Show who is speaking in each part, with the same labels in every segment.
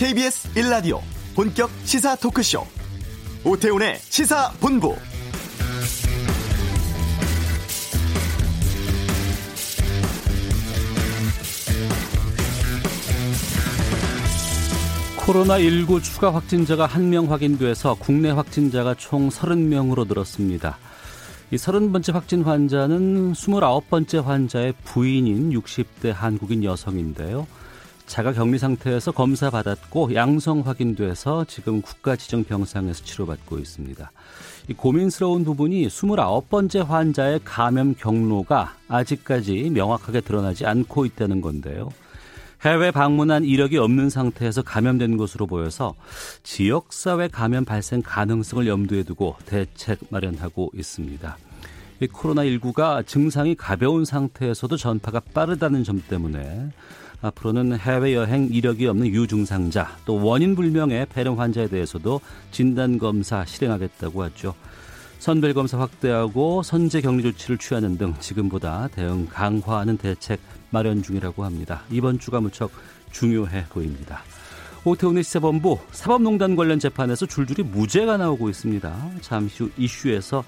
Speaker 1: KBS 1라디오 본격 시사 토크쇼 오태훈의 시사본부
Speaker 2: 코로나19 추가 확진자가 한명 확인돼서 국내 확진자가 총 30명으로 늘었습니다. 이 30번째 확진 환자는 29번째 환자의 부인인 60대 한국인 여성인데요. 자가 격리 상태에서 검사 받았고 양성 확인돼서 지금 국가 지정 병상에서 치료받고 있습니다. 이 고민스러운 부분이 29번째 환자의 감염 경로가 아직까지 명확하게 드러나지 않고 있다는 건데요. 해외 방문한 이력이 없는 상태에서 감염된 것으로 보여서 지역사회 감염 발생 가능성을 염두에 두고 대책 마련하고 있습니다. 코로나19가 증상이 가벼운 상태에서도 전파가 빠르다는 점 때문에 앞으로는 해외여행 이력이 없는 유증상자 또 원인 불명의 폐렴 환자에 대해서도 진단검사 실행하겠다고 하죠. 선별검사 확대하고 선제 격리 조치를 취하는 등 지금보다 대응 강화하는 대책 마련 중이라고 합니다. 이번 주가 무척 중요해 보입니다. 오태훈의 시사본부 사법농단 관련 재판에서 줄줄이 무죄가 나오고 있습니다. 잠시 후 이슈에서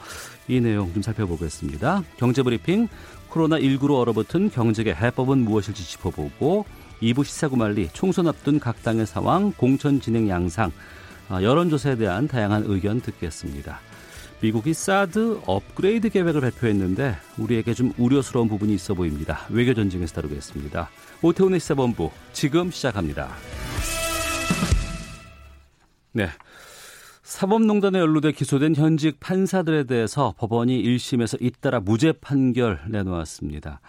Speaker 2: 이 내용 좀 살펴보겠습니다. 경제브리핑 코로나19로 얼어붙은 경제계 해법은 무엇일지 짚어보고 2부 시사구말리 총선 앞둔 각 당의 상황, 공천 진행 양상, 아, 여론조사에 대한 다양한 의견 듣겠습니다. 미국이 사드 업그레이드 계획을 발표했는데 우리에게 좀 우려스러운 부분이 있어 보입니다. 외교 전쟁에서 다루겠습니다. 오태훈의 시사본부 지금 시작합니다. 네. 사법농단에 연루돼 기소된 현직 판사들에 대해서 법원이 1심에서 잇따라 무죄 판결 내놓았습니다.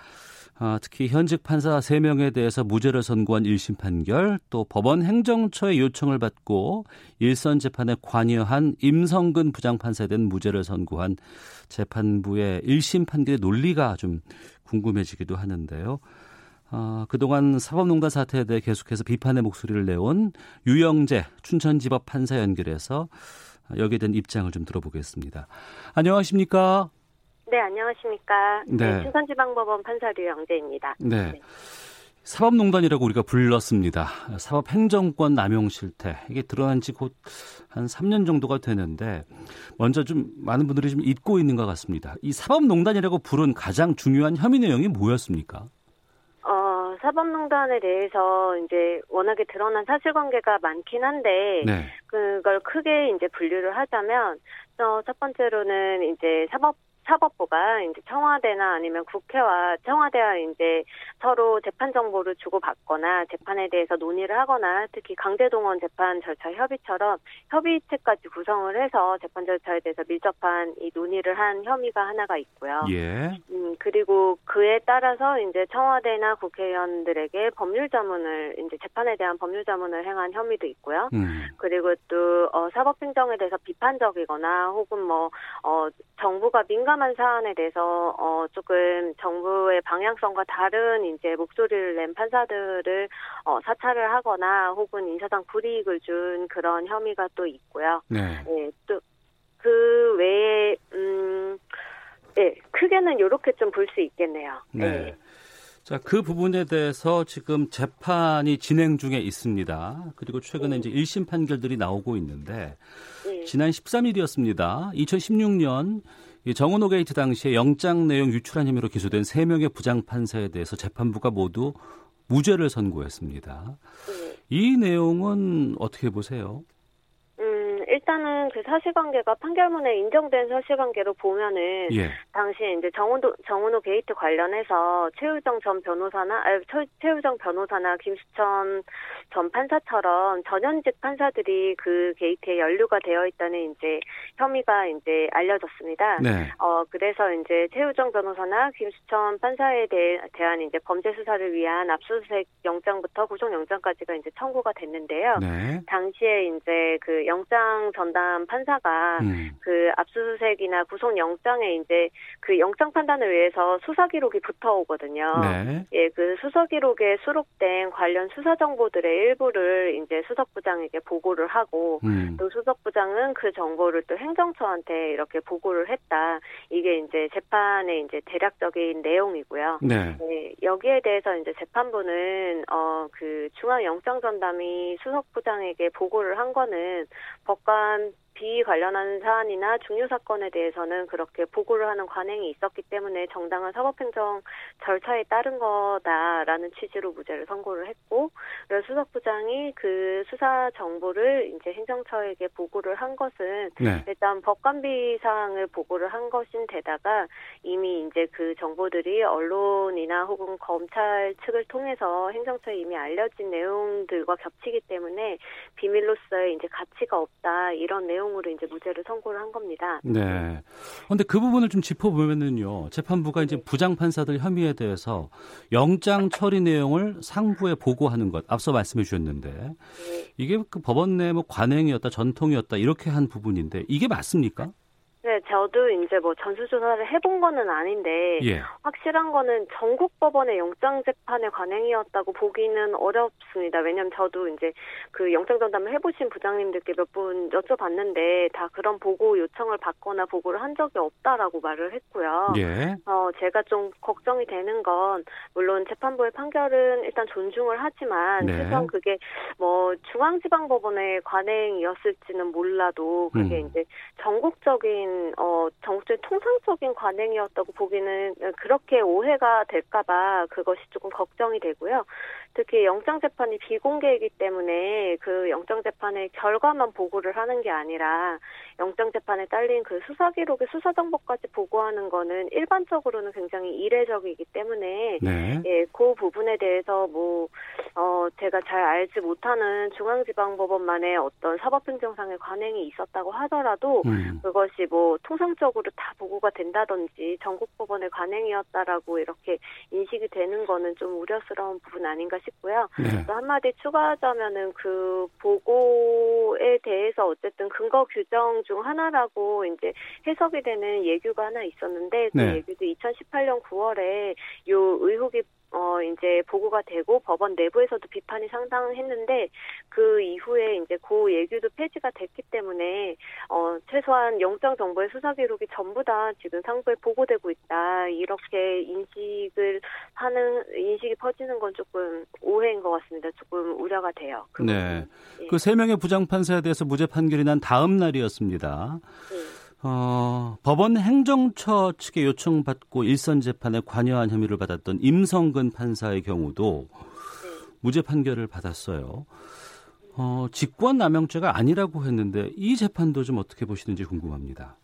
Speaker 2: 아, 특히 현직 판사 3명에 대해서 무죄를 선고한 1심 판결, 또 법원 행정처의 요청을 받고 일선 재판에 관여한 임성근 부장판사에 대한 무죄를 선고한 재판부의 1심 판결의 논리가 좀 궁금해지기도 하는데요. 어, 그동안 사법농단 사태에 대해 계속해서 비판의 목소리를 내온 유영재 춘천지법 판사 연결해서 여기에 대한 입장을 좀 들어보겠습니다. 안녕하십니까?
Speaker 3: 네, 안녕하십니까? 네. 네 춘천지방법원 판사 류영재입니다.
Speaker 2: 네. 네. 사법농단이라고 우리가 불렀습니다. 사법행정권 남용 실태. 이게 드러난 지 곧 한 3년 정도가 되는데, 먼저 좀 많은 분들이 좀 잊고 있는 것 같습니다. 이 사법농단이라고 부른 가장 중요한 혐의 내용이 뭐였습니까?
Speaker 3: 사법농단에 대해서 이제 워낙에 드러난 사실관계가 많긴 한데 네. 그걸 크게 이제 분류를 하자면 어, 첫 번째로는 이제 사법 사법부가 이제 청와대나 아니면 국회와 청와대와 이제 서로 재판 정보를 주고받거나 재판에 대해서 논의를 하거나 특히 강제동원 재판 절차 협의처럼 협의체까지 구성을 해서 재판 절차에 대해서 밀접한 이 논의를 한 혐의가 하나가 있고요.
Speaker 2: 예.
Speaker 3: 음, 그리고 그에 따라서 이제 청와대나 국회의원들에게 법률 자문을 이제 재판에 대한 법률 자문을 행한 혐의도 있고요. 음. 그리고 또 어, 사법행정에 대해서 비판적이거나 혹은 뭐 어, 정부가 민감 민감한 사안에 대해서 어 조금 정부의 방향성과 다른 이제 목소리를 낸 판사들을 어 사찰을 하거나 혹은 인사상 불이익을 준 그런 혐의가 또 있고요.
Speaker 2: 네.
Speaker 3: 네 또그 외에 음 네, 크게는 이렇게 좀 볼 수 있겠네요.
Speaker 2: 네. 네. 자, 그 부분에 대해서 지금 재판이 진행 중에 있습니다. 그리고 최근에 네. 이제 1심 판결들이 나오고 있는데, 네. 지난 13일이었습니다. 2016년 정운호 게이트 당시에 영장 내용 유출한 혐의로 기소된 3명의 부장판사에 대해서 재판부가 모두 무죄를 선고했습니다. 네. 이 내용은 어떻게 보세요?
Speaker 3: 일단은 그 사실관계가 판결문에 인정된 사실관계로 보면은 예. 당시에 이제 정운호 정운호 게이트 관련해서 최유정 전 변호사나 아, 최유정 변호사나 김수천 전 판사처럼 전현직 판사들이 그 게이트에 연루가 되어 있다는 이제 혐의가 이제 알려졌습니다.
Speaker 2: 네.
Speaker 3: 어 그래서 이제 최우정 변호사나 김수천 판사에 대해, 대한 이제 범죄 수사를 위한 압수수색 영장부터 구속영장까지가 이제 청구가 됐는데요.
Speaker 2: 네.
Speaker 3: 당시에 이제 그 영장 전담 판사가 음. 그 압수수색이나 구속영장에 이제 그 영장 판단을 위해서 수사 기록이 붙어 오거든요. 네. 예, 그 수사 기록에 수록된 관련 수사 정보들의 일부를 이제 수석부장에게 보고를 하고 음. 또 수석부장은 그 정보를 또 행정처한테 이렇게 보고를 했다. 이게 이제 재판의 이제 대략적인 내용이고요. 네. 네 여기에 대해서 이제 재판부는 어 그 중앙 영장 전담이 수석부장에게 보고를 한 거는 법관 비 관련한 사안이나 중요 사건에 대해서는 그렇게 보고를 하는 관행이 있었기 때문에 정당한 사법행정 절차에 따른 거다라는 취지로 무죄를 선고를 했고 그래서 수석부장이 그 수사 정보를 이제 행정처에게 보고를 한 것은 네. 일단 법관비 사항을 보고를 한 것인 데다가 이미 이제 그 정보들이 언론이나 혹은 검찰 측을 통해서 행정처에 이미 알려진 내용들과 겹치기 때문에 비밀로서의 이제 가치가 없다 이런 내용 내용으로 이제 무죄를 선고를 한 겁니다.
Speaker 2: 네. 그런데 그 부분을 좀 짚어보면은요. 재판부가 이제 네. 부장 판사들 혐의에 대해서 영장 처리 내용을 상부에 보고하는 것 앞서 말씀해 주셨는데 네. 이게 그 법원 내 뭐 관행이었다 전통이었다 이렇게 한 부분인데 이게 맞습니까?
Speaker 3: 네, 저도 이제 뭐 전수조사를 해본 거는 아닌데 예. 확실한 거는 전국 법원의 영장 재판의 관행이었다고 보기는 어렵습니다. 왜냐하면 저도 이제 그 영장 전담을 해보신 부장님들께 몇 분 여쭤봤는데 다 그런 보고 요청을 받거나 보고를 한 적이 없다라고 말을 했고요. 예. 어 제가 좀 걱정이 되는 건 물론 재판부의 판결은 일단 존중을 하지만 네. 최소한 그게 뭐 중앙지방법원의 관행이었을지는 몰라도 그게 음. 이제 전국적인 어 정부의 통상적인 관행이었다고 보기는 그렇게 오해가 될까봐 그것이 조금 걱정이 되고요. 특히 영장 재판이 비공개이기 때문에 그 영장 재판의 결과만 보고를 하는 게 아니라 영장 재판에 딸린 그 수사 기록의 수사 정보까지 보고하는 거는 일반적으로는 굉장히 이례적이기 때문에 네. 예, 그 부분에 대해서 뭐 어, 제가 잘 알지 못하는 중앙지방법원만의 어떤 사법행정상의 관행이 있었다고 하더라도 음. 그것이 뭐 통상적으로 다 보고가 된다든지 전국법원의 관행이었다라고 이렇게 인식이 되는 거는 좀 우려스러운 부분 아닌가 싶고요. 네. 또 한마디 추가하자면은 그 보고에 대해서 어쨌든 근거 규정 중 하나라고 이제 해석이 되는 예규가 하나 있었는데 그 네. 예규도 2018년 9월에 요 의혹이 어 이제 보고가 되고 법원 내부에서도 비판이 상당했는데 그 이후에 이제 고 예규도 폐지가 됐기 때문에 어 최소한 영장 정보의 수사 기록이 전부 다 지금 상부에 보고되고 있다 이렇게 인식을 하는 인식이 퍼지는 건 조금 오해인 것 같습니다. 조금 우려가 돼요.
Speaker 2: 그 네. 예. 그세 명의 부장 판사에 대해서 무죄 판결이 난 다음 날이었습니다. 네. 어, 법원 행정처 측의 요청받고 일선 재판에 관여한 혐의를 받았던 임성근 판사의 경우도 무죄 판결을 받았어요. 어, 직권 남용죄가 아니라고 했는데 이 재판도 좀 어떻게 보시는지 궁금합니다.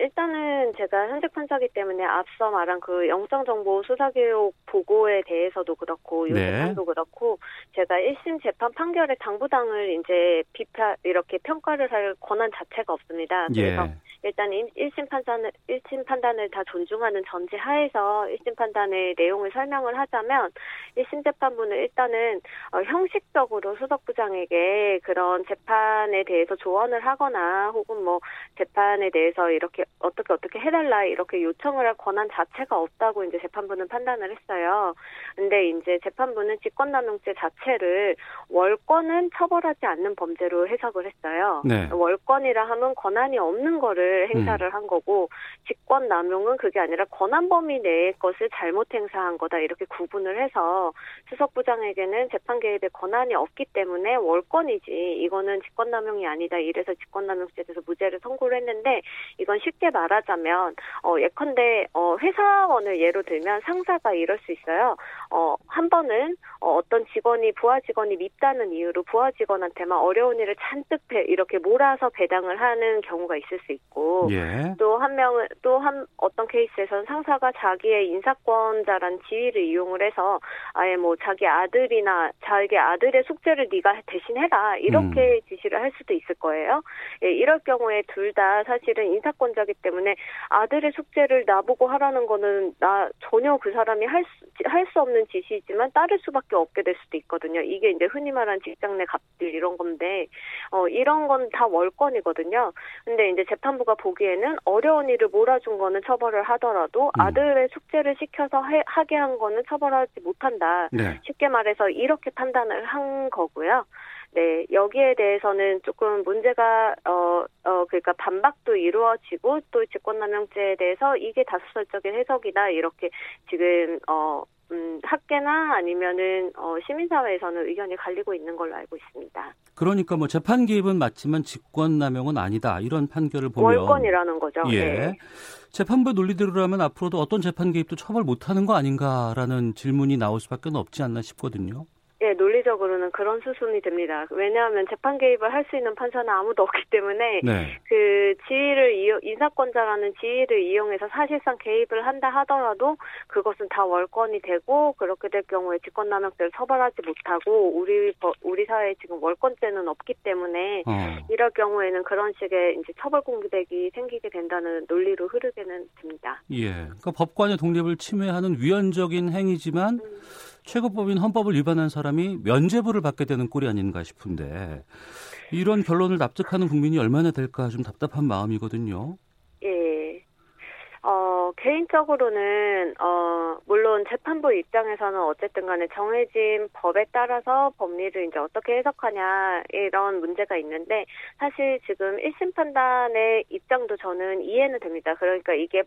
Speaker 3: 일단은 제가 현직 판사기 때문에 앞서 말한 그 영장정보 수사기록 보고에 대해서도 그렇고 이 네. 재판도 그렇고 제가 1심 재판 판결의 당부당을 이제 비판 이렇게 평가를 할 권한 자체가 없습니다. 그래서 예. 일단 1심 판단을 1심 판단을 다 존중하는 전제 하에서 1심 판단의 내용을 설명을 하자면 1심 재판부는 일단은 어, 형식적으로 수석부장에게 그런 재판에 대해서 조언을 하거나 혹은 뭐 재판에 대해서 이렇게 어떻게 어떻게 해달라 이렇게 요청을 할 권한 자체가 없다고 이제 재판부는 판단을 했어요. 근데 이제 재판부는 직권남용죄 자체를 월권은 처벌하지 않는 범죄로 해석을 했어요. 네. 월권이라 하면 권한이 없는 거를 행사를 음. 한 거고 직권 남용은 그게 아니라 권한 범위 내의 것을 잘못 행사한 거다 이렇게 구분을 해서 수석 부장에게는 재판 개입에 권한이 없기 때문에 월권이지 이거는 직권 남용이 아니다 이래서 직권 남용죄에 대해서 무죄를 선고를 했는데 이건 쉽게 말하자면 어 예컨대 어 회사원을 예로 들면 상사가 이럴 수 있어요. 어한 번은 어, 어떤 직원이 부하 직원이 밉다는 이유로 부하 직원한테만 어려운 일을 잔뜩 배, 이렇게 몰아서 배당을 하는 경우가 있을 수 있고 거고 예. 또한 명은 또한 어떤 케이스에서는 상사가 자기의 인사권자란 지위를 이용을 해서 아예 뭐 자기 아들이나 자기 아들의 숙제를 네가 대신 해라 이렇게 음. 지시를 할 수도 있을 거예요. 예, 이럴 경우에 둘 다 사실은 인사권자기 때문에 아들의 숙제를 나보고 하라는 거는 나 전혀 그 사람이 할 수 할수 없는 지시이지만 따를 수밖에 없게 될 수도 있거든요. 이게 이제 흔히 말하는 직장 내 갑질 이런 건데 어 이런 건 다 월권이거든요. 근데 이제 재판부가 보기에는 어려운 일을 몰아준 거는 처벌을 하더라도 음. 아들의 숙제를 시켜서 해, 하게 한 거는 처벌하지 못한다. 네. 쉽게 말해서 이렇게 판단을 한 거고요. 네, 여기에 대해서는 조금 문제가 어, 어 그러니까 반박도 이루어지고 또 직권남용죄에 대해서 이게 다수설적인 해석이다 이렇게 지금 어 음, 학계나 아니면은 어, 시민사회에서는 의견이 갈리고 있는 걸로 알고 있습니다.
Speaker 2: 그러니까 뭐 재판 개입은 맞지만 직권남용은 아니다 이런 판결을 보면
Speaker 3: 월권이라는 거죠.
Speaker 2: 예. 네. 재판부 논리대로라면 앞으로도 어떤 재판 개입도 처벌 못하는 거 아닌가라는 질문이 나올 수밖에 없지 않나 싶거든요.
Speaker 3: 예, 논리적으로는 그런 수순이 됩니다. 왜냐하면 재판 개입을 할 수 있는 판사는 아무도 없기 때문에 네. 그 지위를 이용, 인사권자라는 지위를 이용해서 사실상 개입을 한다 하더라도 그것은 다 월권이 되고 그렇게 될 경우에 직권남용죄를 처벌하지 못하고 우리 우리 사회에 지금 월권죄는 없기 때문에 어. 이럴 경우에는 그런 식의 이제 처벌 공백이 생기게 된다는 논리로 흐르게는 됩니다.
Speaker 2: 예, 그러니까 법관의 독립을 침해하는 위헌적인 행위지만 음. 최고법인 헌법을 위반한 사람이 면죄부를 받게 되는 꼴이 아닌가 싶은데 이런 결론을 납득하는 국민이 얼마나 될까 좀 답답한 마음이거든요.
Speaker 3: 어, 개인적으로는, 어, 물론 재판부 입장에서는 어쨌든 간에 정해진 법에 따라서 법리를 이제 어떻게 해석하냐, 이런 문제가 있는데, 사실 지금 1심 판단의 입장도 저는 이해는 됩니다. 그러니까 이게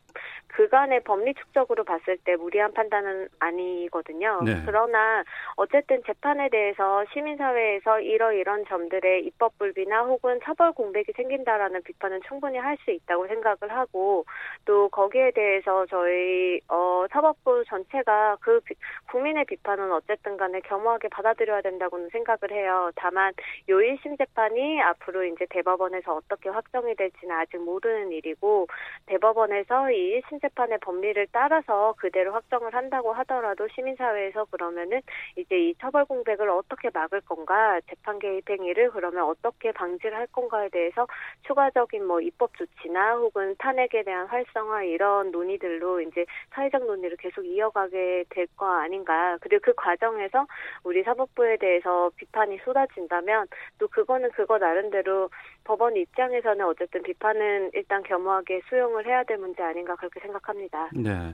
Speaker 3: 그간의 법리 축적으로 봤을 때 무리한 판단은 아니거든요. 네. 그러나, 어쨌든 재판에 대해서 시민사회에서 이러이런 점들의 입법 불비나 혹은 처벌 공백이 생긴다라는 비판은 충분히 할 수 있다고 생각을 하고, 또 거기에 대해 서 저희 어 사법부 전체가 그 비, 국민의 비판은 어쨌든 간에 겸허하게 받아들여야 된다고는 생각을 해요. 다만 요 1심 재판이 앞으로 이제 대법원에서 어떻게 확정이 될지는 아직 모르는 일이고 대법원에서 이 1심 재판의 법리를 따라서 그대로 확정을 한다고 하더라도 시민사회에서 그러면은 이제 이 처벌 공백을 어떻게 막을 건가 재판 개입 행위를 그러면 어떻게 방지를 할 건가에 대해서 추가적인 뭐 입법 조치나 혹은 탄핵에 대한 활성화 이런 논 의들로 이제 사회적 논의를 계속 이어가게 될 거 아닌가. 그리고 그 과정에서 우리 사법부에 대해서 비판이 쏟아진다면 또 그거는 그거 나름대로 법원 입장에서는 어쨌든 비판은 일단 겸허하게 수용을 해야 될 문제 아닌가 그렇게 생각합니다.
Speaker 2: 네.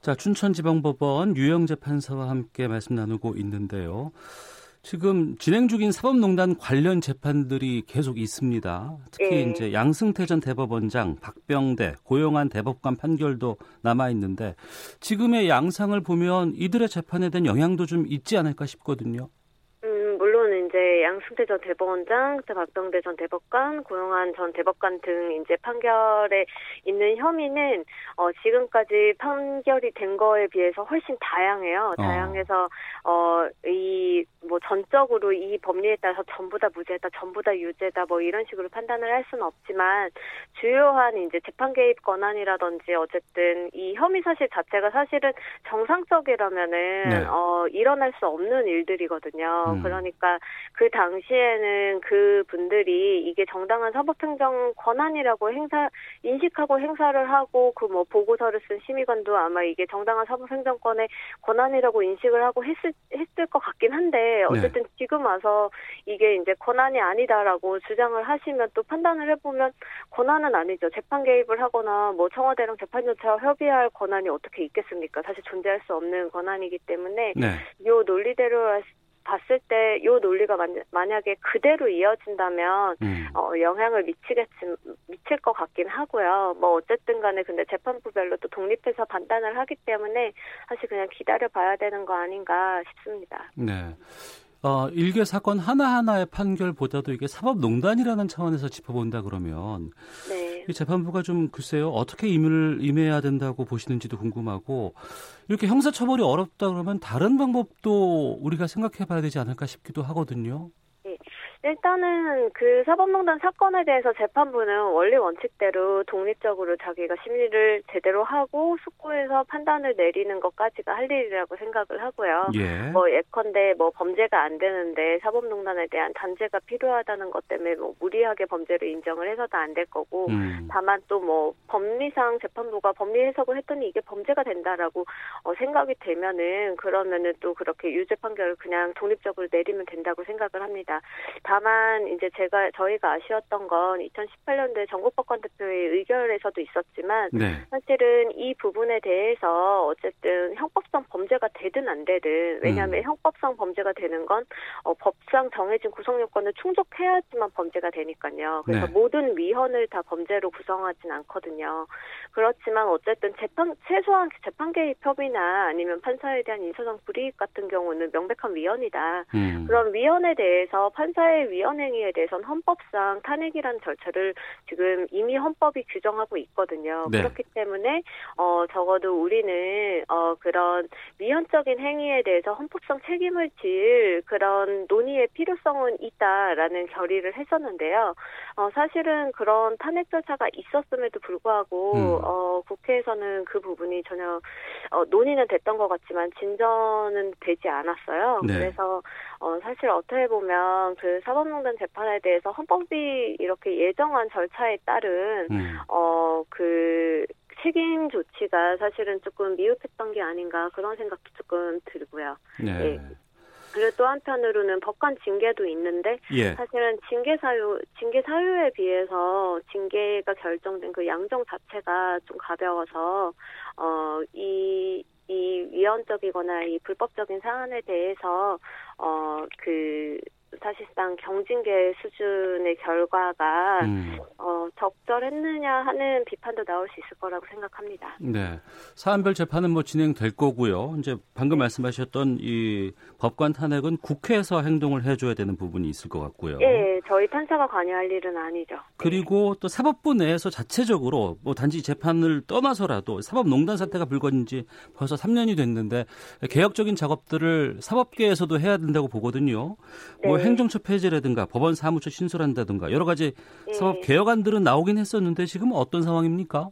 Speaker 2: 자, 춘천지방법원 유영재 판사와 함께 말씀 나누고 있는데요. 지금 진행 중인 사법농단 관련 재판들이 계속 있습니다. 특히 네. 이제 양승태 전 대법원장, 박병대, 고용한 대법관 판결도 남아 있는데 지금의 양상을 보면 이들의 재판에 대한 영향도 좀 있지 않을까 싶거든요.
Speaker 3: 양승태 전 대법원장, 박병대 전 대법관, 고용한 전 대법관 등 이제 판결에 있는 혐의는 어 지금까지 판결이 된 거에 비해서 훨씬 다양해요. 어. 다양해서 어 이 뭐 전적으로 이 법리에 따라서 전부 다 무죄다, 전부 다 유죄다 뭐 이런 식으로 판단을 할 수는 없지만 주요한 이제 재판 개입 권한이라든지 어쨌든 이 혐의 사실 자체가 사실은 정상적이라면은 네. 어 일어날 수 없는 일들이거든요. 음. 그러니까 그 당시에는 그 분들이 이게 정당한 사법행정 권한이라고 행사 인식하고 행사를 하고 그 뭐 보고서를 쓴 심의관도 아마 이게 정당한 사법행정권의 권한이라고 인식을 하고 했을 했을 것 같긴 한데 네. 어쨌든 네. 지금 와서 이게 이제 권한이 아니다라고 주장을 하시면 또 판단을 해보면 권한은 아니죠. 재판 개입을 하거나 뭐 청와대랑 재판 절차와 협의할 권한이 어떻게 있겠습니까? 사실 존재할 수 없는 권한이기 때문에 네. 요 논리대로 봤을 때 이 논리가 만약에 그대로 이어진다면 음. 어, 영향을 미치겠지 미칠 것 같긴 하고요. 뭐 어쨌든 간에 근데 재판부별로 또 독립해서 판단을 하기 때문에 사실 그냥 기다려 봐야 되는 거 아닌가 싶습니다.
Speaker 2: 네. 어, 일개 사건 하나하나의 판결보다도 이게 사법농단이라는 차원에서 짚어본다 그러면 네. 이 재판부가 좀 글쎄요 어떻게 임을 임해야 된다고 보시는지도 궁금하고 이렇게 형사처벌이 어렵다 그러면 다른 방법도 우리가 생각해봐야 되지 않을까 싶기도 하거든요.
Speaker 3: 일단은 그 사법농단 사건에 대해서 재판부는 원리 원칙대로 독립적으로 자기가 심리를 제대로 하고 숙고해서 판단을 내리는 것까지가 할 일이라고 생각을 하고요. 예. 뭐 예컨대 뭐 범죄가 안 되는데 사법농단에 대한 단죄가 필요하다는 것 때문에 뭐 무리하게 범죄를 인정을 해서도 안 될 거고 음. 다만 또 뭐 법리상 재판부가 법리 해석을 했더니 이게 범죄가 된다라고 어, 생각이 되면은 그러면은 또 그렇게 유죄 판결을 그냥 독립적으로 내리면 된다고 생각을 합니다. 다만 이제 제가 저희가 아쉬웠던 건 2018년도에 전국법관 대표의 의결에서도 있었지만 네. 사실은 이 부분에 대해서 어쨌든 형법상 범죄가 되든 안 되든 왜냐하면 음. 형법상 범죄가 되는 건 어, 법상 정해진 구성 요건을 충족해야지만 범죄가 되니까요. 그래서 네. 모든 위헌을 다 범죄로 구성하진 않거든요. 그렇지만 어쨌든 재판 최소한 재판 개입 협의나 아니면 판사에 대한 인사상 불이익 같은 경우는 명백한 위헌이다. 음. 그런 위헌에 대해서 판사의 위헌 행위에 대해서는 헌법상 탄핵이라는 절차를 지금 이미 헌법이 규정하고 있거든요. 네. 그렇기 때문에 어 적어도 우리는 어 그런 위헌적인 행위에 대해서 헌법상 책임을 질 그런 논의의 필요성은 있다라는 결의를 했었는데요. 어 사실은 그런 탄핵 절차가 있었음에도 불구하고 음. 어, 국회에서는 그 부분이 전혀 어, 논의는 됐던 것 같지만 진전은 되지 않았어요. 네. 그래서 어, 사실 어떻게 보면 그 사법농단 재판에 대해서 헌법이 이렇게 예정한 절차에 따른 음. 어그 책임 조치가 사실은 조금 미흡했던 게 아닌가 그런 생각도 조금 들고요. 네. 네. 그리고 또 한편으로는 법관 징계도 있는데 예. 사실은 징계 사유 징계 사유에 비해서 징계가 결정된 그 양정 자체가 좀 가벼워서 어이 이 위헌적이거나 이 불법적인 사안에 대해서 어 그 사실상 경징계 수준의 결과가 음. 어, 적절했느냐 하는 비판도 나올 수 있을 거라고 생각합니다.
Speaker 2: 네, 사안별 재판은 뭐 진행될 거고요. 이제 방금 네. 말씀하셨던 이 법관 탄핵은 국회에서 행동을 해줘야 되는 부분이 있을 것 같고요.
Speaker 3: 네, 저희 판사가 관여할 일은 아니죠.
Speaker 2: 그리고 또 사법부 내에서 자체적으로 뭐 단지 재판을 떠나서라도 사법농단 사태가 불거진 지 벌써 3년이 됐는데 개혁적인 작업들을 사법계에서도 해야 된다고 보거든요. 뭐 네. 뭐 행정처 폐지라든가 법원 사무처 신설한다든가 여러 가지 사법 네. 개혁안들은 나오긴 했었는데 지금 어떤 상황입니까?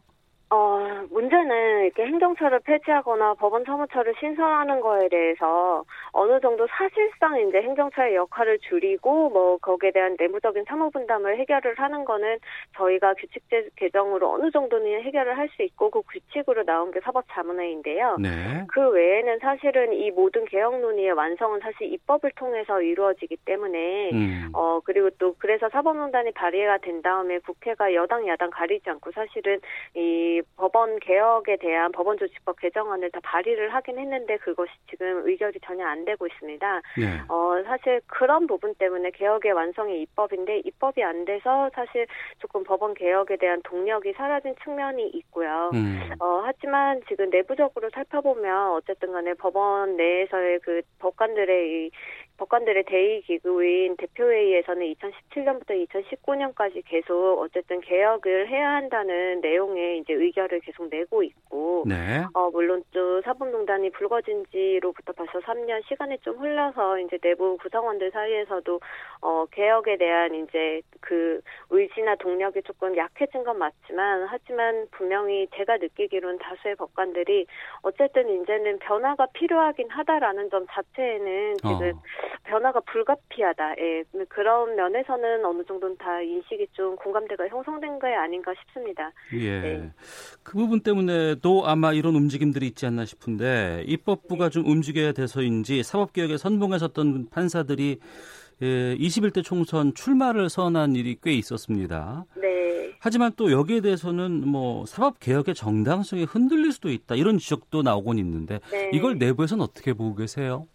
Speaker 3: 어, 문제는 이렇게 행정처를 폐지하거나 법원 사무처를 신설하는 거에 대해서 어느 정도 사실상 이제 행정처의 역할을 줄이고 뭐 거기에 대한 내부적인 사무 분담을 해결을 하는 거는 저희가 규칙 개정으로 어느 정도는 해결을 할 수 있고 그 규칙으로 나온 게 사법 자문회인데요. 네. 그 외에는 사실은 이 모든 개혁 논의의 완성은 사실 입법을 통해서 이루어지기 때문에 음. 어 그리고 또 그래서 사법농단이 발의가 된 다음에 국회가 여당 야당 가리지 않고 사실은 이 법원 개혁에 대한 법원조직법 개정안을 다 발의를 하긴 했는데 그것이 지금 의결이 전혀 안 되고 있습니다. 네. 어, 사실 그런 부분 때문에 개혁의 완성이 입법인데 입법이 안 돼서 사실 조금 법원 개혁에 대한 동력이 사라진 측면이 있고요. 음. 어, 하지만 지금 내부적으로 살펴보면 어쨌든 간에 법원 내에서의 그 법관들의 이 법관들의 대의 기구인 대표회의에서는 2017년부터 2019년까지 계속 어쨌든 개혁을 해야 한다는 내용의 이제 의결을 계속 내고 있고, 네. 어, 물론 또 사법농단이 불거진 지로부터 벌써 3년 시간이 좀 흘러서 이제 내부 구성원들 사이에서도 어, 개혁에 대한 이제 그 의지나 동력이 조금 약해진 건 맞지만, 하지만 분명히 제가 느끼기로는 다수의 법관들이 어쨌든 이제는 변화가 필요하긴 하다라는 점 자체에는 지금 어. 변화가 불가피하다. 예. 그런 면에서는 어느 정도는 다 인식이 좀 공감대가 형성된 거 아닌가 싶습니다.
Speaker 2: 예. 네. 그 부분 때문에도 아마 이런 움직임들이 있지 않나 싶은데 입법부가 네. 좀 움직여야 돼서인지 사법개혁에 선봉에 섰던 판사들이 예, 21대 총선 출마를 선언한 일이 꽤 있었습니다. 네. 하지만 또 여기에 대해서는 뭐 사법 개혁의 정당성이 흔들릴 수도 있다 이런 지적도 나오곤 있는데 네. 이걸 내부에서는 어떻게 보고 계세요?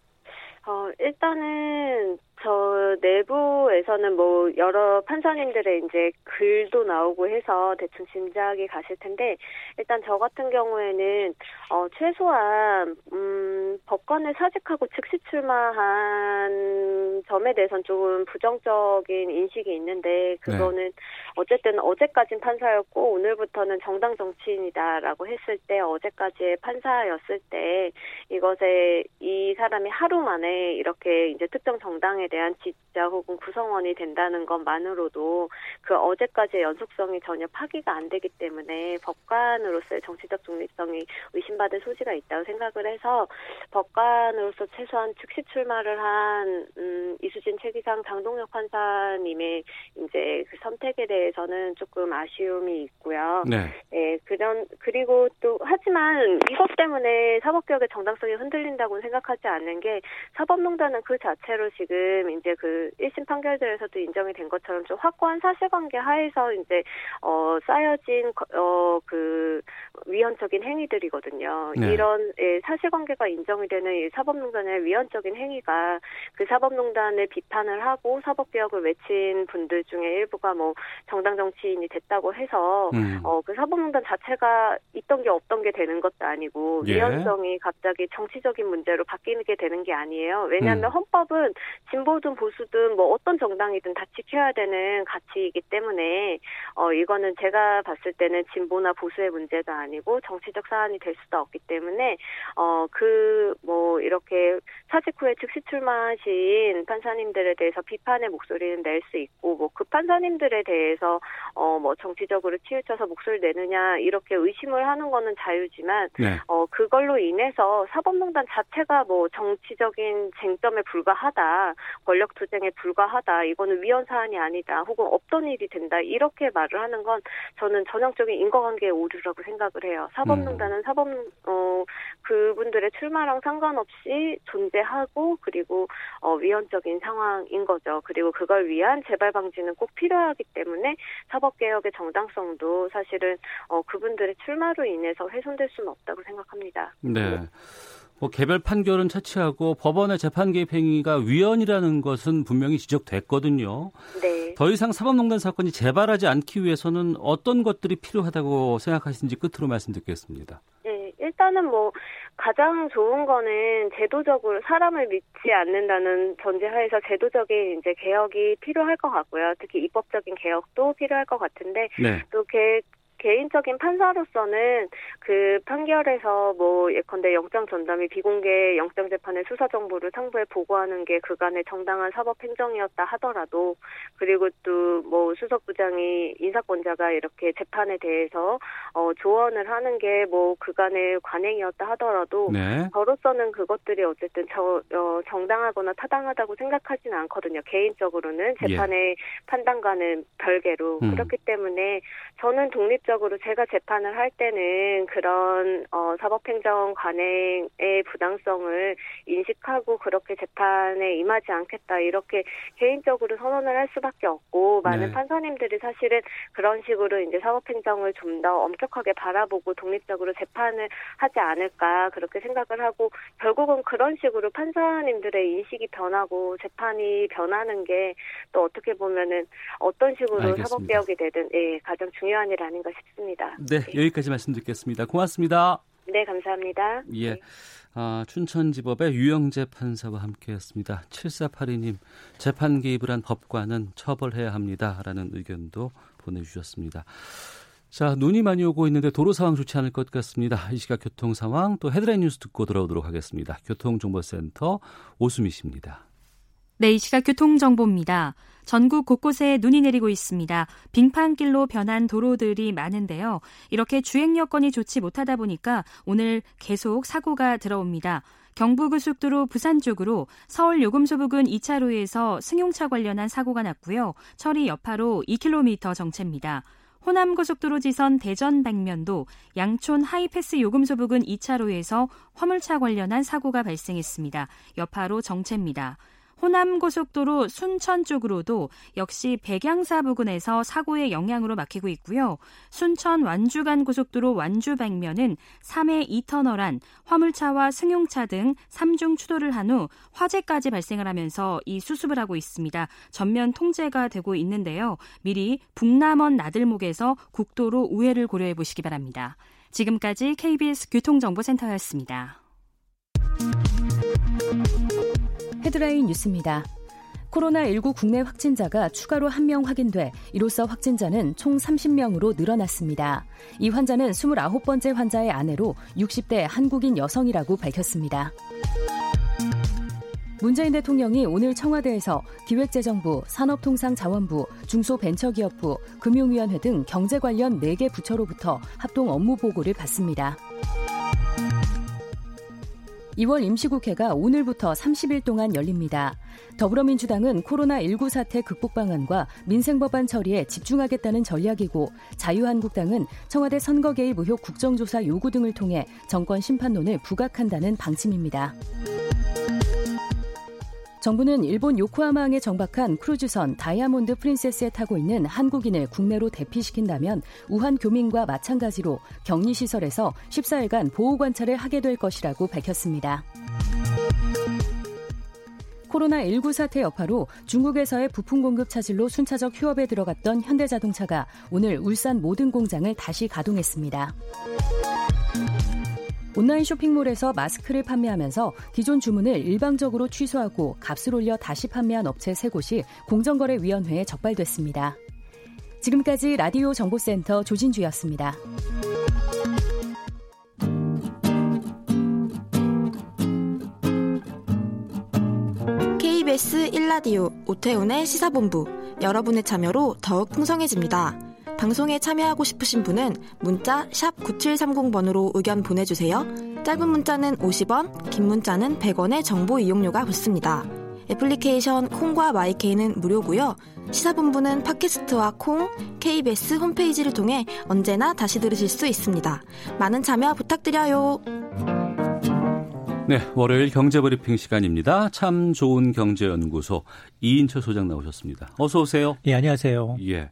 Speaker 3: 어, 일단은 저 내부에서는 뭐 여러 판사님들의 이제 글도 나오고 해서 대충 짐작이 가실 텐데 일단 저 같은 경우에는 어 최소한 음 법관을 사직하고 즉시 출마한 점에 대해서는 조금 부정적인 인식이 있는데 그거는 네. 어쨌든 어제까진 판사였고 오늘부터는 정당 정치인이다라고 했을 때 어제까지의 판사였을 때 이것에 이 사람이 하루 만에 이렇게 이제 특정 정당에 대한 지지자 혹은 구성원이 된다는 것만으로도 그 어제까지의 연속성이 전혀 파기가 안 되기 때문에 법관으로서의 정치적 중립성이 의심받을 소지가 있다고 생각을 해서 법관으로서 최소한 즉시 출마를 한 음, 이수진 최기상 장동혁 판사님의 이제 그 선택에 대해서는 조금 아쉬움이 있고요. 네. 네 그런 그리고 또 하지만 이것 때문에 사법개혁의 정당성이 흔들린다고 생각하지 않는 게 사법 농단은 그 자체로 지금 이제 그 1심 판결들에서도 인정이 된 것처럼 좀 확고한 사실관계 하에서 이제 어 쌓여진 어 그 위헌적인 행위들이거든요. 네. 이런 예, 사실관계가 인정이 되는 이 사법농단의 위헌적인 행위가 그 사법농단을 비판을 하고 사법개혁을 외친 분들 중에 일부가 뭐 정당 정치인이 됐다고 해서 음. 어그 사법농단 자체가 있던 게 없던 게 되는 것도 아니고 예. 위헌성이 갑자기 정치적인 문제로 바뀌게 되는 게 아니에요. 왜냐하면 음. 헌법은 진보든 보수든 뭐 어떤 정당이든 다 지켜야 되는 가치이기 때문에 어 이거는 제가 봤을 때는 진보나 보수의 문제가 아니고 정치적 사안이 될 수도 없기 때문에 어 그 뭐 이렇게 사직 후에 즉시 출마하신 판사님들에 대해서 비판의 목소리는 낼 수 있고 뭐 그 판사님들에 대해서 어 뭐 정치적으로 치우쳐서 목소리 내느냐 이렇게 의심을 하는 거는 자유지만 네. 어 그걸로 인해서 사법농단 자체가 뭐 정치적인 쟁 점에 불과하다 권력 투쟁에 불과하다 이거는 위헌 사안이 아니다 혹은 없던 일이 된다 이렇게 말을 하는 건 저는 전형적인 인과관계의 오류라고 생각을 해요 사법농단은 음. 사법 어 그분들의 출마랑 상관없이 존재하고 그리고 어, 위헌적인 상황인 거죠. 그리고 그걸 위한 재발 방지는 꼭 필요하기 때문에 사법 개혁의 정당성도 사실은 어, 그분들의 출마로 인해서 훼손될 수는 없다고 생각합니다.
Speaker 2: 네. 뭐 개별 판결은 차치하고 법원의 재판 개입 행위가 위헌이라는 것은 분명히 지적됐거든요. 네. 더 이상 사법농단 사건이 재발하지 않기 위해서는 어떤 것들이 필요하다고 생각하시는지 끝으로 말씀 듣겠습니다.
Speaker 3: 일단은 뭐 가장 좋은 거는 제도적으로 사람을 믿지 않는다는 전제하에서 제도적인 이제 개혁이 필요할 것 같고요. 특히 입법적인 개혁도 필요할 것 같은데 네. 또 개, 개인적인 판사로서는 그 판결에서 뭐 예컨대 영장 전담이 비공개 영장 재판의 수사 정보를 상부에 보고하는 게 그간의 정당한 사법 행정이었다 하더라도 그리고 또 뭐 수석 부장이 인사권자가 이렇게 재판에 대해서 어 조언을 하는 게 뭐 그간의 관행이었다 하더라도 네. 저로서는 그것들이 어쨌든 저 어, 정당하거나 타당하다고 생각하지는 않거든요. 개인적으로는 예. 재판의 예. 판단과는 별개로 음. 그렇기 때문에 저는 독립 적으로 제가 재판을 할 때는 그런 어, 사법행정 관행의 부당성을 인식하고 그렇게 재판에 임하지 않겠다 이렇게 개인적으로 선언을 할 수밖에 없고 많은 네. 판사님들이 사실은 그런 식으로 이제 사법행정을 좀 더 엄격하게 바라보고 독립적으로 재판을 하지 않을까 그렇게 생각을 하고 결국은 그런 식으로 판사님들의 인식이 변하고 재판이 변하는 게 또 어떻게 보면은 어떤 식으로 사법개혁이 되든 예, 가장 중요한 일 아닌가 싶습니다.
Speaker 2: 네, 네. 여기까지 말씀 듣겠습니다. 고맙습니다.
Speaker 3: 네, 감사합니다.
Speaker 2: 예. 네. 아, 춘천지법의 유영재 판사와 함께했습니다. 7482님, 재판 개입을 한 법관은 처벌해야 합니다. 라는 의견도 보내주셨습니다. 자, 눈이 많이 오고 있는데 도로 상황 좋지 않을 것 같습니다. 이 시각 교통 상황 또 헤드라인 뉴스 듣고 돌아오도록 하겠습니다. 교통정보센터 오수미 씨입니다.
Speaker 4: 네, 이 시각 교통정보입니다. 전국 곳곳에 눈이 내리고 있습니다. 빙판길로 변한 도로들이 많은데요. 이렇게 주행 여건이 좋지 못하다 보니까 오늘 계속 사고가 들어옵니다. 경부고속도로 부산 쪽으로 서울 요금소 부근 2차로에서 승용차 관련한 사고가 났고요. 처리 여파로 2km 정체입니다. 호남고속도로 지선 대전 방면도 양촌 하이패스 요금소 부근 2차로에서 화물차 관련한 사고가 발생했습니다. 여파로 정체입니다. 호남고속도로 순천 쪽으로도 역시 백양사 부근에서 사고의 영향으로 막히고 있고요. 순천 완주간 고속도로 완주 방면은 3회 2터널 안 화물차와 승용차 등 3중 추돌을 한 후 화재까지 발생을 하면서 이 수습을 하고 있습니다. 전면 통제가 되고 있는데요. 미리 북남원 나들목에서 국도로 우회를 고려해 보시기 바랍니다. 지금까지 KBS 교통정보센터였습니다.
Speaker 5: 헤드라인 뉴스입니다. 코로나19 국내 확진자가 추가로 한명 확인돼 이로써 확진자는 총 30명으로 늘어났습니다. 이 환자는 29번째 환자의 아내로 60대 한국인 여성이라고 밝혔습니다. 문재인 대통령이 오늘 청와대에서 기획재정부, 산업통상자원부, 중소벤처기업부, 금융위원회 등 경제 관련 4개 부처로부터 합동 업무 보고를 받습니다. 2월 임시국회가 오늘부터 30일 동안 열립니다. 더불어민주당은 코로나19 사태 극복 방안과 민생법안 처리에 집중하겠다는 전략이고 자유한국당은 청와대 선거 개입 의혹 국정조사 요구 등을 통해 정권 심판론을 부각한다는 방침입니다. 정부는 일본 요코하마항에 정박한 크루즈선 다이아몬드 프린세스에 타고 있는 한국인을 국내로 대피시킨다면 우한 교민과 마찬가지로 격리시설에서 14일간 보호 관찰을 하게 될 것이라고 밝혔습니다. 코로나19 사태 여파로 중국에서의 부품 공급 차질로 순차적 휴업에 들어갔던 현대자동차가 오늘 울산 모든 공장을 다시 가동했습니다. 온라인 쇼핑몰에서 마스크를 판매하면서 기존 주문을 일방적으로 취소하고 값을 올려 다시 판매한 업체 3곳이 공정거래위원회에 적발됐습니다. 지금까지 라디오 정보센터 조진주였습니다.
Speaker 6: KBS 1라디오 오태훈의 시사본부 여러분의 참여로 더욱 풍성해집니다. 방송에 참여하고 싶으신 분은 문자 9730번으로 의견 보내주세요. 짧은 문자는 50원, 긴 문자는 100원의 정보 이용료가 붙습니다. 애플리케이션 콩과 마이케이는 무료고요. 시사본부는 팟캐스트와 콩, KBS 홈페이지를 통해 언제나 다시 들으실 수 있습니다. 많은 참여 부탁드려요.
Speaker 2: 네, 월요일 경제브리핑 시간입니다. 참 좋은 경제연구소 이인철 소장 나오셨습니다. 어서 오세요.
Speaker 7: 예, 안녕하세요.
Speaker 2: 예.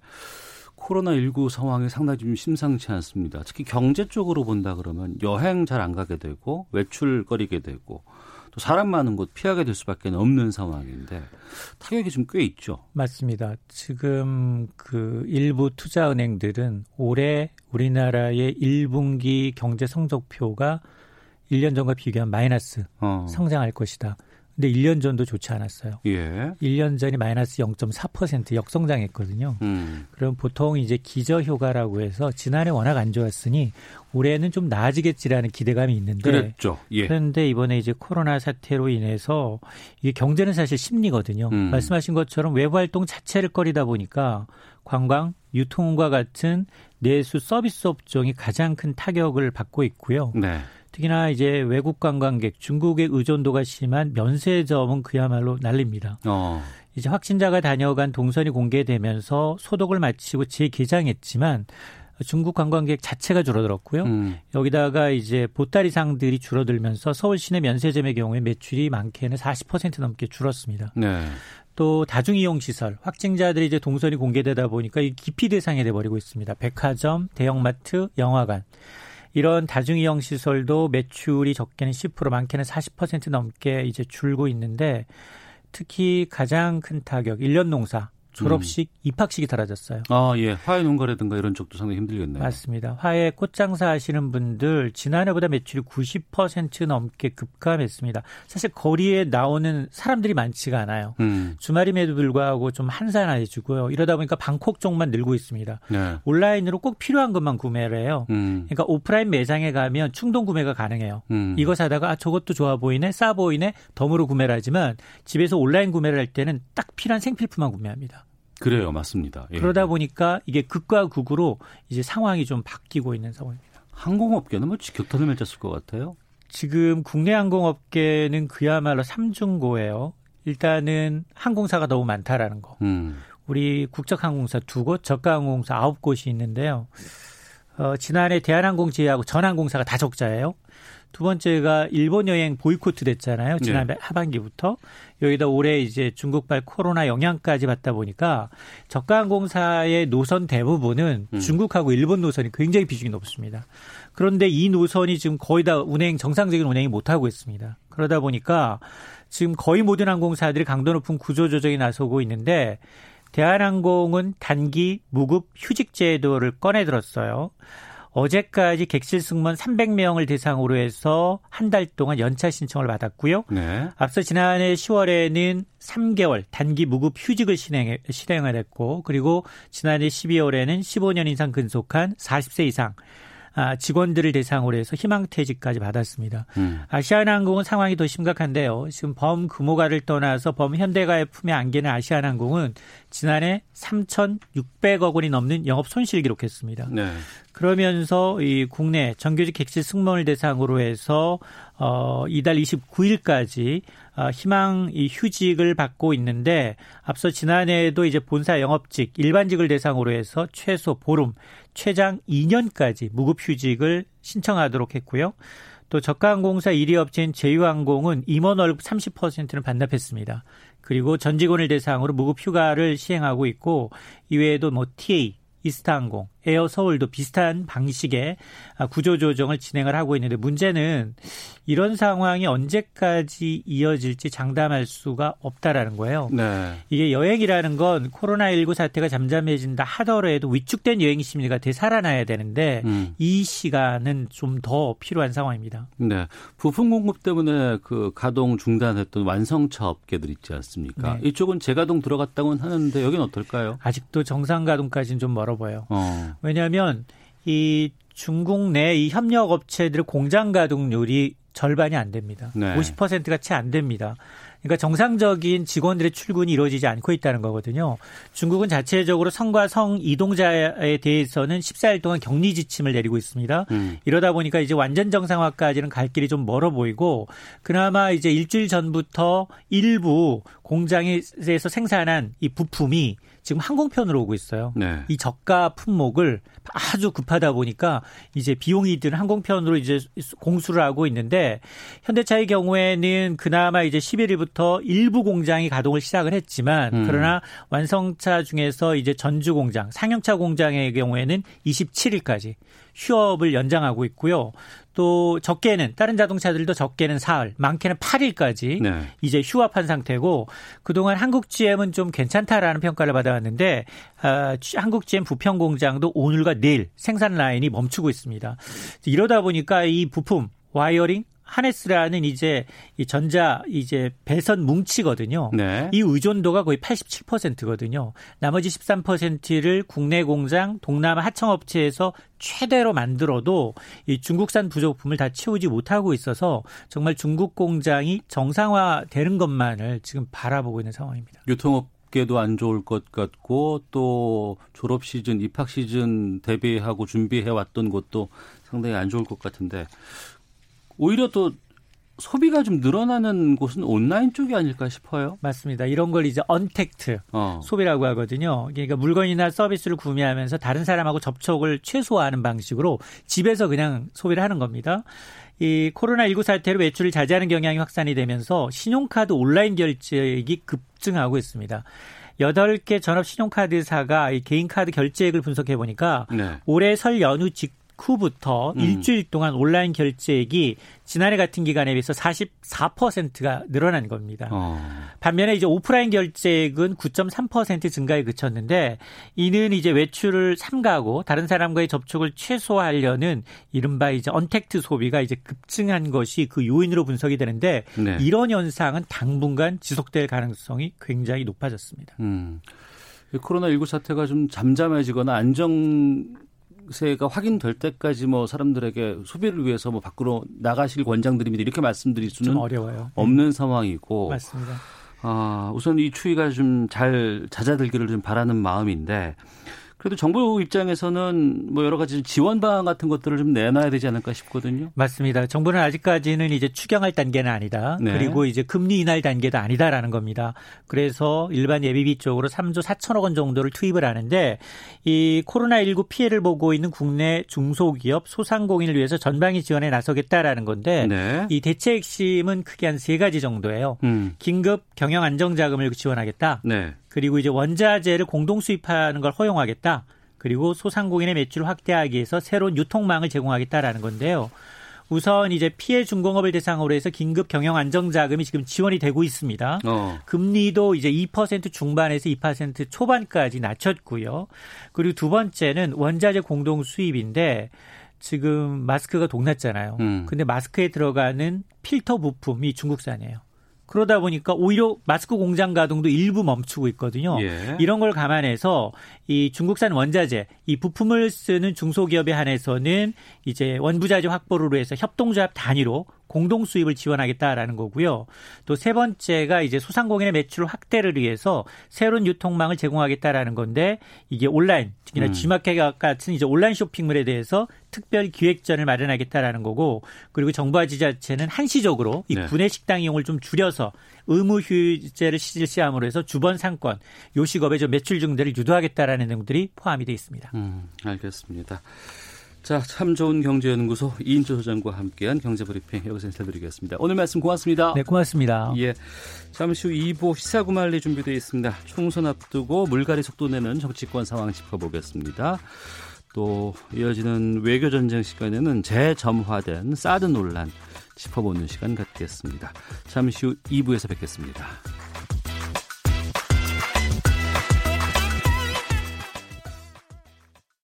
Speaker 2: 코로나19 상황이 상당히 좀 심상치 않습니다. 특히 경제 쪽으로 본다 그러면 여행 잘 안 가게 되고 외출거리게 되고 또 사람 많은 곳 피하게 될 수밖에 없는 상황인데 타격이 좀 꽤 있죠.
Speaker 7: 맞습니다. 지금 그 일부 투자 은행들은 올해 우리나라의 1분기 경제 성적표가 1년 전과 비교하면 마이너스 어. 성장할 것이다. 근데 1년 전도 좋지 않았어요. 예. 1년 전이 마이너스 0.4% 역성장했거든요. 음. 그럼 보통 이제 기저 효과라고 해서 지난해 워낙 안 좋았으니 올해는 좀 나아지겠지라는 기대감이 있는데
Speaker 2: 그랬죠. 예.
Speaker 7: 그런데 이번에 이제 코로나 사태로 인해서 이게 경제는 사실 심리거든요. 음. 말씀하신 것처럼 외부 활동 자체를 꺼리다 보니까 관광, 유통과 같은 내수 서비스 업종이 가장 큰 타격을 받고 있고요. 네. 특히나 이제 외국 관광객, 중국의 의존도가 심한 면세점은 그야말로 난립니다. 어. 이제 확진자가 다녀간 동선이 공개되면서 소독을 마치고 재개장했지만 중국 관광객 자체가 줄어들었고요. 음. 여기다가 이제 보따리 상들이 줄어들면서 서울 시내 면세점의 경우에 매출이 많게는 40% 넘게 줄었습니다. 네. 또 다중이용 시설 확진자들이 이제 동선이 공개되다 보니까 이 기피 대상이 돼 버리고 있습니다. 백화점, 대형마트, 영화관. 이런 다중이용 시설도 매출이 적게는 10% 많게는 40% 넘게 이제 줄고 있는데 특히 가장 큰 타격 1년 농사 졸업식, 음. 입학식이 달아졌어요.
Speaker 2: 아, 예. 화해 농가라든가 이런 쪽도 상당히 힘들겠네요.
Speaker 7: 맞습니다. 화해 꽃장사 하시는 분들 지난해보다 매출이 90% 넘게 급감했습니다. 사실 거리에 나오는 사람들이 많지가 않아요. 음. 주말임에도 불구하고 좀 한산해지고요. 이러다 보니까 방콕 쪽만 늘고 있습니다. 네. 온라인으로 꼭 필요한 것만 구매를 해요. 음. 그러니까 오프라인 매장에 가면 충동 구매가 가능해요. 음. 이거 사다가 아 저것도 좋아 보이네, 싸 보이네, 덤으로 구매를 하지만 집에서 온라인 구매를 할 때는 딱 필요한 생필품만 구매합니다.
Speaker 2: 그래요, 맞습니다.
Speaker 7: 예. 그러다 보니까 이게 극과 극으로 이제 상황이 좀 바뀌고 있는 상황입니다.
Speaker 2: 항공업계는 뭐 직격탄을 맺었을 것 같아요.
Speaker 7: 지금 국내 항공업계는 그야말로 삼중고예요. 일단은 항공사가 너무 많다라는 거. 음. 우리 국적항공사 두 곳, 저가항공사 아홉 곳이 있는데요. 어, 지난해 대한항공 제외하고 전항공사가 다 적자예요. 두 번째가 일본 여행 보이코트 됐잖아요. 지난 네. 하반기부터. 여기다 올해 이제 중국발 코로나 영향까지 받다 보니까 저가항공사의 노선 대부분은 음. 중국하고 일본 노선이 굉장히 비중이 높습니다. 그런데 이 노선이 지금 거의 다 운행 정상적인 운행이 못 하고 있습니다. 그러다 보니까 지금 거의 모든 항공사들이 강도 높은 구조 조정에 나서고 있는데 대한항공은 단기 무급 휴직 제도를 꺼내 들었어요. 어제까지 객실 승무원 300명을 대상으로 해서 한 달 동안 연차 신청을 받았고요. 네. 앞서 지난해 10월에는 3개월 단기 무급 휴직을 실행, 실행을 했고 그리고 지난해 12월에는 15년 이상 근속한 40세 이상 아, 직원들을 대상으로 해서 희망퇴직까지 받았습니다. 음. 아시아나항공은 상황이 더 심각한데요. 지금 범금호가를 떠나서 범현대가의 품에 안기는 아시아나항공은 지난해 3,600억 원이 넘는 영업 손실 기록했습니다. 네. 그러면서 이 국내 정규직 객실 승무원을 대상으로 해서 어 이달 29일까지 어, 희망 이 휴직을 받고 있는데 앞서 지난해에도 이제 본사 영업직 일반직을 대상으로 해서 최소 보름 최장 2년까지 무급 휴직을 신청하도록 했고요. 또 저가항공사 1위 업체인 제휴항공은 임원 월급 30%는 반납했습니다. 그리고 전 직원을 대상으로 무급 휴가를 시행하고 있고 이외에도 뭐 TA, 이스타항공, 에어 서울도 비슷한 방식의 구조 조정을 진행을 하고 있는데 문제는 이런 상황이 언제까지 이어질지 장담할 수가 없다라는 거예요. 네. 이게 여행이라는 건 코로나19 사태가 잠잠해진다 하더라도 위축된 여행 심리가 되살아나야 되는데 음. 이 시간은 좀 더 필요한 상황입니다.
Speaker 2: 네. 부품 공급 때문에 그 가동 중단했던 완성차 업계들 있지 않습니까? 네. 이쪽은 재가동 들어갔다고는 하는데 여기는 어떨까요?
Speaker 7: 아직도 정상 가동까지는 좀 멀어 보여요. 어. 왜냐하면 이 중국 내 이 협력 업체들의 공장 가동률이 절반이 안 됩니다. 네. 50%가 채 안 됩니다. 그러니까 정상적인 직원들의 출근이 이루어지지 않고 있다는 거거든요. 중국은 자체적으로 성과 성 이동자에 대해서는 14일 동안 격리 지침을 내리고 있습니다. 음. 이러다 보니까 이제 완전 정상화까지는 갈 길이 좀 멀어 보이고 그나마 이제 일주일 전부터 일부 공장에서 생산한 이 부품이 지금 항공편으로 오고 있어요. 네. 이 저가 품목을 아주 급하다 보니까 이제 비용이 드는 항공편으로 이제 공수를 하고 있는데 현대차의 경우에는 그나마 이제 11일부터 일부 공장이 가동을 시작을 했지만 음. 그러나 완성차 중에서 이제 전주 공장, 상용차 공장의 경우에는 27일까지 휴업을 연장하고 있고요. 또 적게는 다른 자동차들도 적게는 사흘, 많게는 8일까지 네. 이제 휴업한 상태고 그동안 한국 GM은 좀 괜찮다라는 평가를 받아왔는데 아, 한국 GM 부평 공장도 오늘과 내일 생산 라인이 멈추고 있습니다. 이러다 보니까 이 부품 와이어링 하네스라는 이제 이 전자 이제 배선 뭉치거든요. 네. 이 의존도가 거의 87%거든요. 나머지 13%를 국내 공장 동남아 하청업체에서 최대로 만들어도 이 중국산 부속품을 다 채우지 못하고 있어서 정말 중국 공장이 정상화되는 것만을 지금 바라보고 있는 상황입니다.
Speaker 2: 유통업 업계도 안 좋을 것 같고 또 졸업 시즌, 입학 시즌 대비하고 준비해 왔던 것도 상당히 안 좋을 것 같은데 오히려 또 소비가 좀 늘어나는 곳은 온라인 쪽이 아닐까 싶어요.
Speaker 7: 맞습니다. 이런 걸 이제 언택트 어. 소비라고 하거든요. 그러니까 물건이나 서비스를 구매하면서 다른 사람하고 접촉을 최소화하는 방식으로 집에서 그냥 소비를 하는 겁니다. 이 코로나19 사태로 외출을 자제하는 경향이 확산이 되면서 신용카드 온라인 결제액이 급증하고 있습니다. 8개 전업 신용카드사가 이 개인카드 결제액을 분석해 보니까 네. 올해 설 연휴 직 후부터 음. 일주일 동안 온라인 결제액이 지난해 같은 기간에 비해서 44%가 늘어난 겁니다. 어. 반면에 이제 오프라인 결제액은 9.3% 증가에 그쳤는데 이는 이제 외출을 삼가고 다른 사람과의 접촉을 최소화하려는 이른바 이제 언택트 소비가 이제 급증한 것이 그 요인으로 분석이 되는데 네. 이런 현상은 당분간 지속될 가능성이 굉장히 높아졌습니다. 음.
Speaker 2: 코로나19 사태가 좀 잠잠해지거나 안정 세가 확인될 때까지 뭐 사람들에게 소비를 위해서 뭐 밖으로 나가실 권장드립니다. 이렇게 말씀드릴 수는 어려워요. 없는 네. 상황이고.
Speaker 7: 맞습니다.
Speaker 2: 아, 우선 이 추위가 좀 잘 잦아들기를 좀 바라는 마음인데 그래도 정부 입장에서는 뭐 여러 가지 지원 방안 같은 것들을 좀 내놔야 되지 않을까 싶거든요.
Speaker 7: 맞습니다. 정부는 아직까지는 이제 추경할 단계는 아니다. 네. 그리고 이제 금리 인하할 단계도 아니다라는 겁니다. 그래서 일반 예비비 쪽으로 3조 4천억 원 정도를 투입을 하는데 이 코로나19 피해를 보고 있는 국내 중소기업 소상공인을 위해서 전방위 지원에 나서겠다라는 건데 네. 이 대체 핵심은 크게 한 세 가지 정도예요. 음. 긴급 경영 안정 자금을 지원하겠다. 네. 그리고 이제 원자재를 공동 수입하는 걸 허용하겠다. 그리고 소상공인의 매출을 확대하기 위해서 새로운 유통망을 제공하겠다라는 건데요. 우선 이제 피해 중공업을 대상으로 해서 긴급 경영 안정 자금이 지금 지원이 되고 있습니다. 어. 금리도 이제 2% 중반에서 2% 초반까지 낮췄고요. 그리고 두 번째는 원자재 공동 수입인데 지금 마스크가 동났잖아요. 음. 근데 마스크에 들어가는 필터 부품이 중국산이에요. 그러다 보니까 오히려 마스크 공장 가동도 일부 멈추고 있거든요. 예. 이런 걸 감안해서 이 중국산 원자재, 이 부품을 쓰는 중소기업에 한해서는 이제 원부자재 확보를 위해서 협동조합 단위로 공동 수입을 지원하겠다라는 거고요. 또 세 번째가 이제 소상공인의 매출 확대를 위해서 새로운 유통망을 제공하겠다라는 건데 이게 온라인 특히나 음. G마켓 같은 이제 온라인 쇼핑몰에 대해서 특별 기획전을 마련하겠다라는 거고 그리고 정부와 지자체는 한시적으로 이 네. 구내 식당 이용을 좀 줄여서 의무 휴재를 실시함으로 해서 주번 상권 요식업의 좀 매출 증대를 유도하겠다라는 내용들이 포함이 되어 있습니다.
Speaker 2: 음, 알겠습니다. 자, 참 좋은 경제연구소 이인조 소장과 함께한 경제브리핑 여기서 인사드리겠습니다. 오늘 말씀 고맙습니다.
Speaker 7: 네, 고맙습니다.
Speaker 2: 예, 잠시 후 2부 시사구말리 준비되어 있습니다. 총선 앞두고 물갈이 속도 내는 정치권 상황 짚어보겠습니다. 또 이어지는 외교 전쟁 시간에는 재점화된 사드 논란 짚어보는 시간 갖겠습니다. 잠시 후 2부에서 뵙겠습니다.